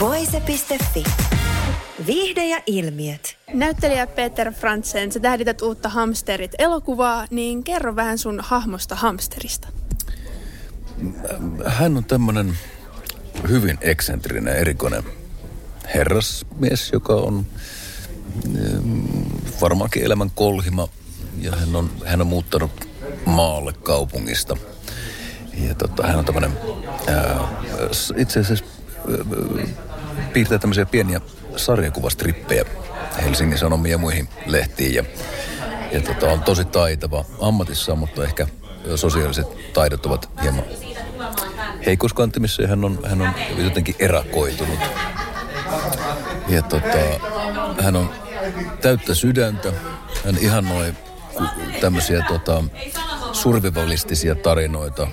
Voise.fi. Viihde ja ilmiöt. Näyttelijä Peter Frantzen, sä tähdität uutta Hamsterit-elokuvaa, niin kerro vähän sun hahmosta hamsterista. Hän on tämmönen hyvin eksentrinen, erikoinen herrasmies, joka on mm, varmaankin elämän kolhima ja hän on, hän on muuttanut maalle kaupungista. Ja tota, hän on tämmöinen, ää, itse asiassa piirtää tämmöisiä pieniä sarjakuvastrippejä Helsingin Sanomiin ja muihin lehtiin. Ja, ja tota, on tosi taitava ammatissaan, mutta ehkä sosiaaliset taidot ovat hieman heikoskantimissa ja hän on, hän on jotenkin erakoitunut. Ja tota, hän on täyttä sydäntä. Hän ihannoi tämmöisiä tota, survivalistisia tarinoita,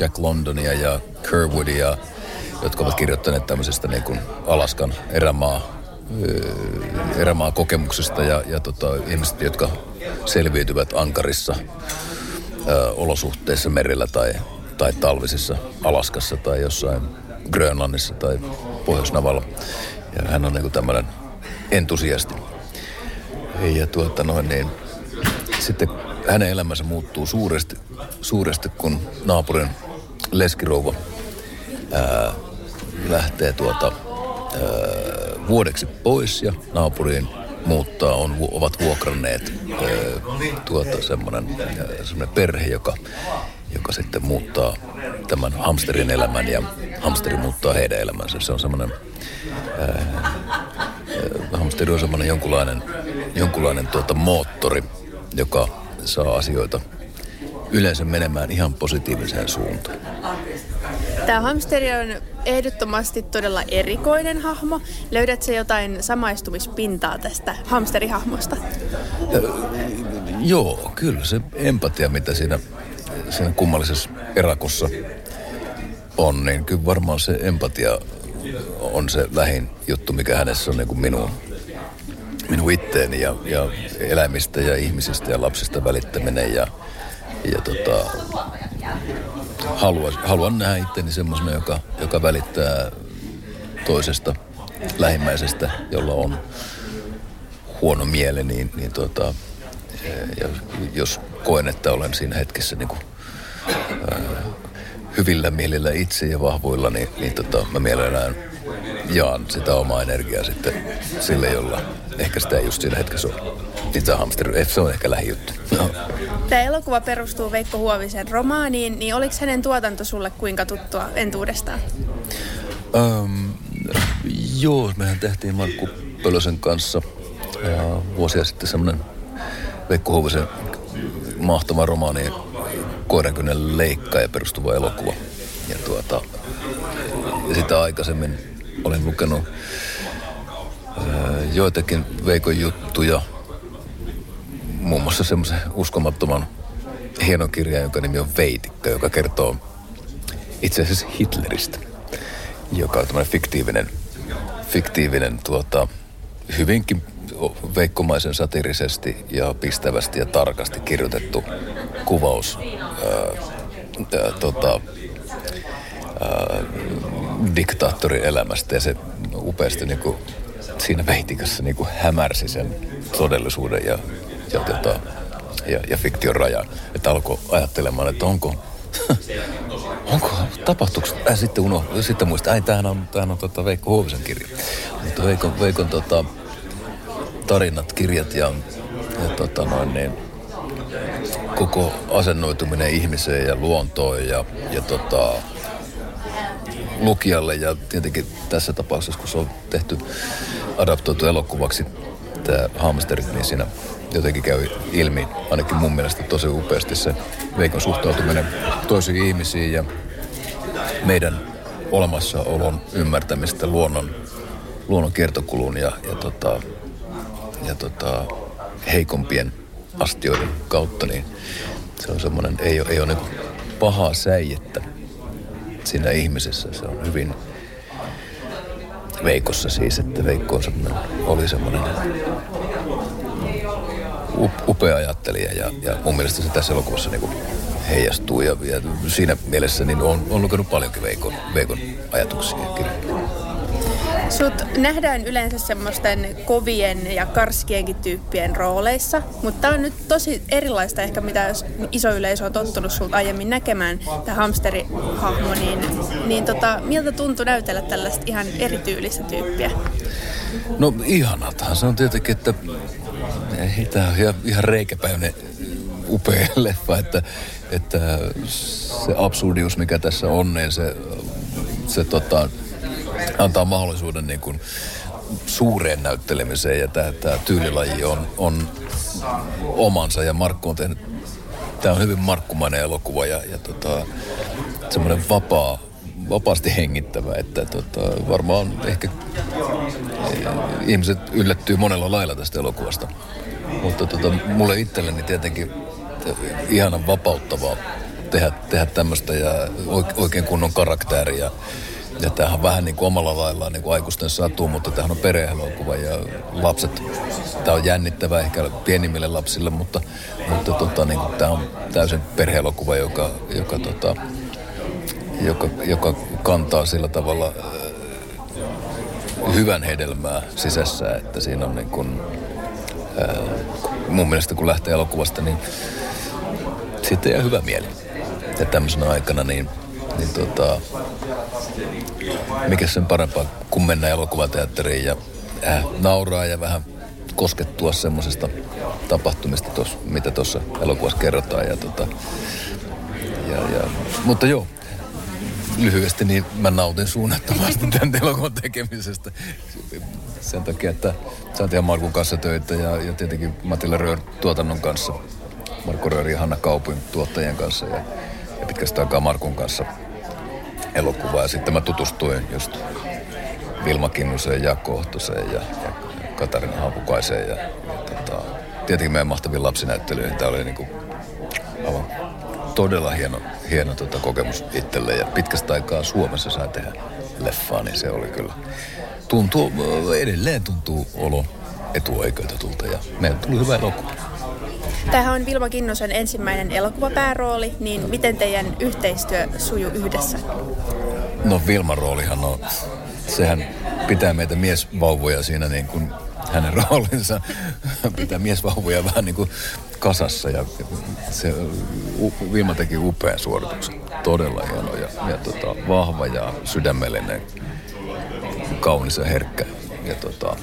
Jack Londonia ja Kerwoodia, jotka ovat kirjoittaneet tämmöisestä niin kuin Alaskan erämaa, erämaa kokemuksesta ja, ja tota, ihmiset, jotka selviytyvät ankarissa ö, olosuhteissa merillä tai, tai talvisissa Alaskassa tai jossain Grönlannissa tai Pohjoisnavalla. Ja hän on niin tämmöinen entusiasti. Ja tuota noin niin, sitten hänen elämänsä muuttuu suuresti, suuresti kun naapurin leskirouva ää, lähtee tuota, ää, vuodeksi pois ja naapuriin muuttaa, on, ovat vuokranneet ää, tuota, semmoinen, semmoinen perhe, joka, joka sitten muuttaa tämän hamsterin elämän ja hamsteri muuttaa heidän elämänsä. Se on semmoinen, ää, hamsteri on semmoinen jonkunlainen, jonkunlainen tuota moottori, joka saa asioita yleensä menemään ihan positiiviseen suuntaan. Tämä hamsteri on ehdottomasti todella erikoinen hahmo. Löydätkö jotain samaistumispintaa tästä hamsterihahmosta? Ja, joo, kyllä se empatia, mitä siinä, siinä kummallisessa erakossa on, niin kyllä varmaan se empatia on se lähin juttu, mikä hänessä on niin kuin minun minun itteeni ja, ja eläimistä ja ihmisistä ja lapsista välittäminen ja, ja tota, haluan, haluan nähdä itteni semmoisena, joka, joka välittää toisesta lähimmäisestä, jolla on huono mieli, niin, niin tota, ja jos koen, että olen siinä hetkessä niin kuin, ää, hyvillä mielillä itse ja vahvoilla, niin, niin tota, mä mielellään jaan sitä omaa energiaa sitten sille, jolla ehkä sitä ei just siinä hetkessä Niin tämä hamsteri, se on ehkä lähijuttu. No. Tämä elokuva perustuu Veikko Huovisen romaaniin, niin oliko hänen tuotanto sulle kuinka tuttua entuudestaan? Um, joo, mehän tehtiin Markku Pölösen kanssa ja vuosia sitten semmoinen Veikko Huovisen mahtava romaani Koirankynnen leikka ja perustuva elokuva. Ja, tuota, ja sitä aikaisemmin olen lukenut joitakin Veikon juttuja, muun muassa semmoisen uskomattoman hienon kirjan, jonka nimi on Veitikka, joka kertoo itse asiassa Hitleristä, joka on tämmöinen fiktiivinen, fiktiivinen tuota, hyvinkin veikkomaisen satirisesti ja pistävästi ja tarkasti kirjoitettu kuvaus ää, ää, tota, ää, diktaattorin elämästä. Ja se upeasti niin kuin, siinä veitikassa niin kuin hämärsi sen todellisuuden ja, ja, tota, ja, ja fiktion rajan. Että alkoi ajattelemaan, että onko, onko tapahtuuko, äh, sitten uno, sitten muista, ei tämähän on, tämähän on tota Veikko Huovisen kirja. Mutta Veikon, Veikon tota, tarinat, kirjat ja, ja tota noin, niin, koko asennoituminen ihmiseen ja luontoon ja, ja tota, lukijalle ja tietenkin tässä tapauksessa, kun se on tehty adaptoitu elokuvaksi tämä Hamsterit, niin siinä jotenkin käy ilmi, ainakin mun mielestä tosi upeasti se Veikon suhtautuminen toisiin ihmisiin ja meidän olemassaolon ymmärtämistä luonnon, luonnon kiertokulun ja, ja, tota, ja tota, heikompien astioiden kautta, niin se on semmoinen, ei ole, ei ole niin pahaa säijettä siinä ihmisessä. Se on hyvin Veikossa siis, että Veikko on semmoinen, oli semmoinen upea ajattelija ja, ja mun mielestä se tässä elokuvassa niin kuin heijastuu ja, ja siinä mielessä niin on, on lukenut paljonkin Veikon, Veikon ajatuksia kirjoja. Sut nähdään yleensä semmoisten kovien ja karskienkin tyyppien rooleissa, mutta tämä on nyt tosi erilaista ehkä mitä iso yleisö on tottunut sulta aiemmin näkemään, tämä hamsterihahmo, niin, niin tota, miltä tuntui näytellä tällaista ihan erityylistä tyyppiä? No ihanaltahan se on tietenkin, että ei, tämä on ihan, ihan reikäpäinen upea leffa, että, että se absurdius, mikä tässä on, niin se, se tota, antaa mahdollisuuden niin kuin suureen näyttelemiseen ja tämä, tämä tyylilaji on, on omansa ja Markku on tehnyt, tämä on hyvin markkumainen elokuva ja, ja tota, semmoinen vapaa, vapaasti hengittävä, että tota, varmaan ehkä eh, ihmiset yllättyy monella lailla tästä elokuvasta. Mutta tota, mulle itselleni tietenkin ihanan vapauttavaa tehdä, tehdä tämmöistä ja oikein kunnon karakteri ja tämähän on vähän niin kuin omalla laillaan niin kuin aikuisten satu, mutta tämähän on perheelokuva ja lapset, tämä on jännittävä ehkä pienimmille lapsille, mutta, mutta tota, niin kuin, tämä on täysin perheelokuva, joka, joka, tota, joka, joka kantaa sillä tavalla hyvän hedelmää sisässä, että siinä on niin kuin, mun mielestä kun lähtee elokuvasta, niin sitten jää hyvä mieli. Ja tämmöisenä aikana niin, niin tota, mikä sen parempaa kuin mennä elokuvateatteriin ja äh, nauraa ja vähän koskettua semmoisesta tapahtumista, tos, mitä tuossa elokuvassa kerrotaan. Ja, tota, ja, ja, mutta joo, lyhyesti, niin mä nautin suunnattomasti tämän elokuvan tekemisestä. Sen takia, että tehdä Markun kanssa töitä ja, ja tietenkin Matilla Röör tuotannon kanssa. Markku Röör ja Hanna Kaupin tuottajien kanssa ja, ja pitkästä aikaa Markun kanssa elokuvaa. Ja sitten mä tutustuin just Vilma Kinnuseen ja Kohtoseen ja, ja Katarina Haapukaiseen ja, ja tota, tietenkin meidän mahtaviin lapsinäyttelyihin. Tämä oli niinku aivan todella hieno, hieno tota kokemus itselle ja pitkästä aikaa Suomessa sai tehdä leffaa, niin se oli kyllä. Tuntuu, edelleen tuntuu olo etuoikeutetulta ja meidän tuli hyvä elokuva. Tämähän on Vilma Kinnosen ensimmäinen elokuvapäärooli, niin miten teidän yhteistyö sujuu yhdessä? No Vilman roolihan on, sehän pitää meitä miesvauvoja siinä niin kuin hänen roolinsa pitää miesvauvoja vähän niin kuin kasassa ja se, Vilma teki upean suorituksen. Todella hieno ja, ja tota, vahva ja sydämellinen, kaunis ja herkkä ja, tota,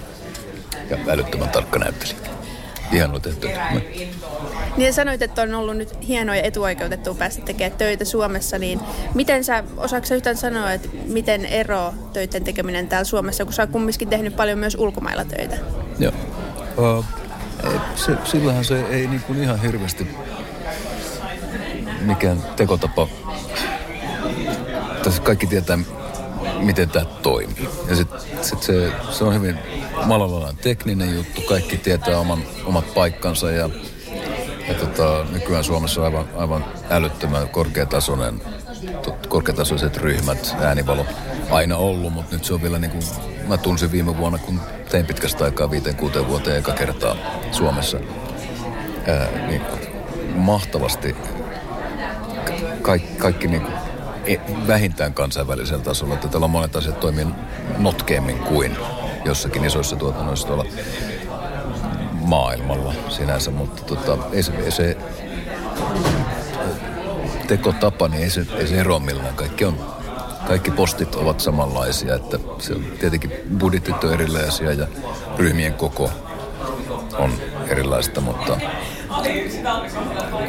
ja älyttömän tarkka näyttelijä hieno tehty. Niin sanoit, että on ollut nyt hienoa ja etuoikeutettua päästä tekemään töitä Suomessa, niin miten sä, osaatko yhtään sanoa, että miten ero töiden tekeminen täällä Suomessa, kun sä oot kumminkin tehnyt paljon myös ulkomailla töitä? Joo. Uh, se, sillähän se ei niin kuin ihan hirveästi mikään tekotapa. Tässä kaikki tietää, miten tämä toimii. Ja sitten sit se, se on hyvin Malalainen tekninen juttu. Kaikki tietää oman, omat paikkansa ja, ja tota, nykyään Suomessa on aivan, aivan älyttömän korkeatasoinen korkeatasoiset ryhmät, äänivalo aina ollut, mutta nyt se on vielä niin kuin, mä tunsin viime vuonna, kun tein pitkästä aikaa viiteen kuuteen vuoteen eka kertaa Suomessa, ää, niin mahtavasti kaikki, kaikki niin kuin, e, vähintään kansainvälisellä tasolla, että täällä on monet asiat toimii notkeammin kuin jossakin isoissa tuotannoissa tuolla maailmalla sinänsä, mutta tota, ei se, ei se tekotapa, niin ei se, ei se eroa millään. Kaikki, on, kaikki postit ovat samanlaisia, että se on tietenkin budjetit on erilaisia ja ryhmien koko on erilaista, mutta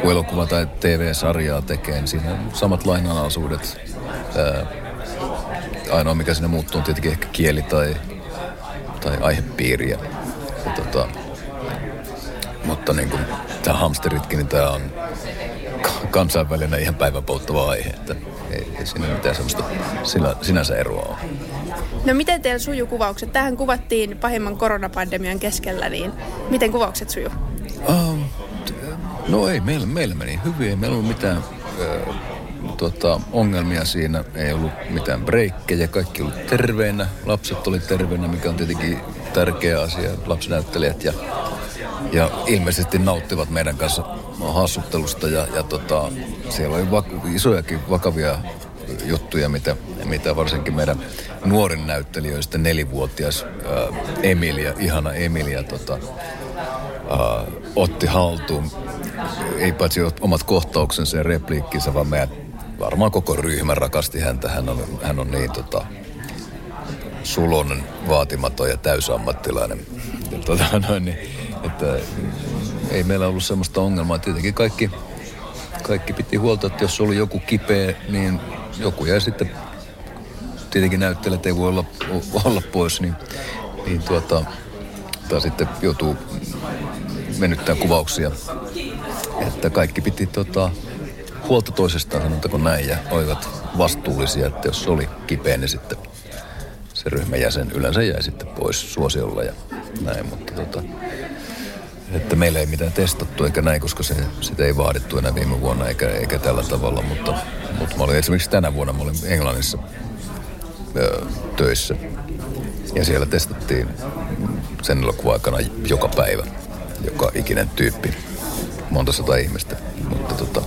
kun elokuva tai TV-sarjaa tekee, niin siinä on samat lainalaisuudet. Ainoa mikä sinne muuttuu on tietenkin ehkä kieli tai tai aihepiiriä. Ja tota, mutta niin kuin tämä hamsteritkin, niin tämä on kansainvälinen ihan päivänpolttava aihe. Että ei, ei siinä mitään semmoista sinä, sinänsä eroa ole. No miten teillä suju kuvaukset? Tähän kuvattiin pahimman koronapandemian keskellä, niin miten kuvaukset suju? Um, no ei, meillä, meillä meni hyvin. Ei meillä ollut mitään äh, tota, ongelmia siinä. Ei ollut mitään breikkejä. Kaikki oli terveenä. Lapset oli terveenä, mikä on tietenkin tärkeä asia. Lapsinäyttelijät ja, ja ilmeisesti nauttivat meidän kanssa hassuttelusta. Ja, ja tota, siellä oli vak- isojakin vakavia juttuja, mitä, mitä varsinkin meidän nuorin näyttelijöistä nelivuotias äh, Emilia, ihana Emilia, tota, äh, otti haltuun. Ei paitsi omat kohtauksensa ja repliikkinsä, vaan meidän varmaan koko ryhmä rakasti häntä. Hän on, hän on niin tota, sulonen, vaatimaton ja täysammattilainen. Ja, tota, noin, niin, että ei meillä ollut semmoista ongelmaa. Tietenkin kaikki, kaikki piti huolta, että jos oli joku kipeä, niin joku jäi sitten, tietenkin näyttelijät ei voi olla, olla pois, niin, niin tuota, tai sitten joutuu venyttää kuvauksia. Että kaikki piti tota, huolta toisestaan, sanotaanko näin, ja olivat vastuullisia, että jos oli kipeä, niin sitten se ryhmän jäsen yleensä jäi sitten pois suosiolla ja näin, mutta tota, että meillä ei mitään testattu eikä näin, koska se, sitä ei vaadittu enää viime vuonna eikä, eikä tällä tavalla, mutta, mutta mä olin esimerkiksi tänä vuonna, mä olin Englannissa ö, töissä. Ja siellä testattiin sen elokuvan aikana joka päivä, joka ikinen tyyppi, monta sata ihmistä, mutta tota,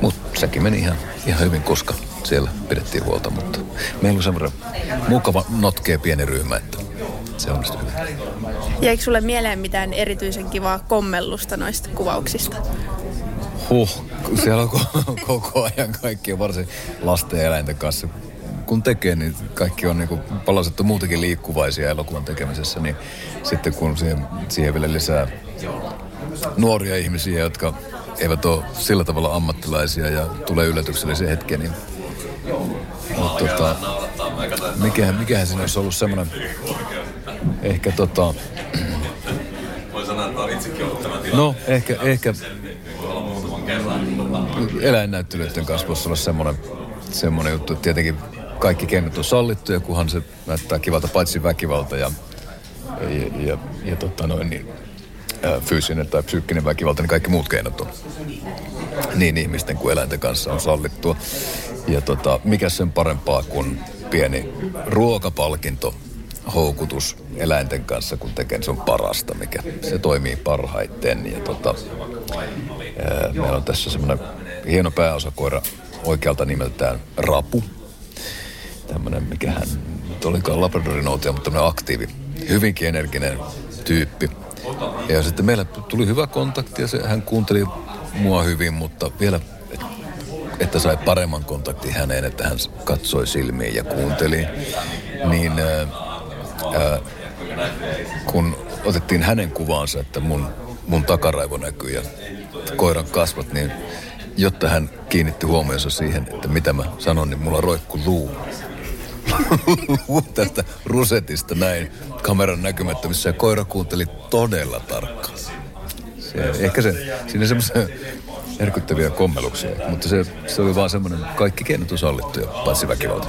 mut sekin meni ihan, ihan hyvin, koska siellä pidettiin huolta, mutta meillä on semmoinen mukava notkea pieni ryhmä, että se onnistui hyvin. Jäikö sulle mieleen mitään erityisen kivaa kommellusta noista kuvauksista? Huh, siellä on koko ajan kaikki, varsin lasten ja eläinten kanssa. Kun tekee, niin kaikki on niin palasettu muutenkin liikkuvaisia elokuvan tekemisessä, niin sitten kun siihen, siihen vielä lisää nuoria ihmisiä, jotka eivät ole sillä tavalla ammattilaisia ja tulee yllätyksellisiä hetkiä, niin mutta tota, mikähän, mikähän siinä olisi ollut semmoinen ehkä tota... No, ehkä, ehkä eläinnäyttelyiden kanssa voisi olla semmoinen, semmoinen juttu, että tietenkin kaikki kennot on sallittu ja kunhan se näyttää kivalta paitsi väkivalta ja, ja, ja, ja tota noin, niin, fyysinen tai psyykkinen väkivalta, niin kaikki muut keinot on niin ihmisten kuin eläinten kanssa on sallittua. Ja tota, mikä sen parempaa kuin pieni ruokapalkinto houkutus eläinten kanssa, kun tekee, se on parasta, mikä se toimii parhaiten. Ja tota, ää, meillä on tässä semmoinen hieno pääosakoira oikealta nimeltään Rapu. Tämmöinen, mikä hän nyt olikaan Labradorin outia, mutta tämmöinen aktiivi, hyvinkin energinen tyyppi. Ja sitten meillä tuli hyvä kontakti ja se, hän kuunteli mua hyvin, mutta vielä että sai paremman kontaktin häneen, että hän katsoi silmiin ja kuunteli, niin ää, kun otettiin hänen kuvaansa, että mun, mun takaraivo näkyy ja koiran kasvat, niin jotta hän kiinnitti huomionsa siihen, että mitä mä sanon, niin mulla roikku luu. tästä rusetista näin kameran näkymättömissä ja koira kuunteli todella tarkkaan. Se, ehkä se, siinä semmoisia järkyttäviä kommeluksia, mutta se, se oli vaan semmoinen kaikki keinot on sallittu ja paitsi väkivalta.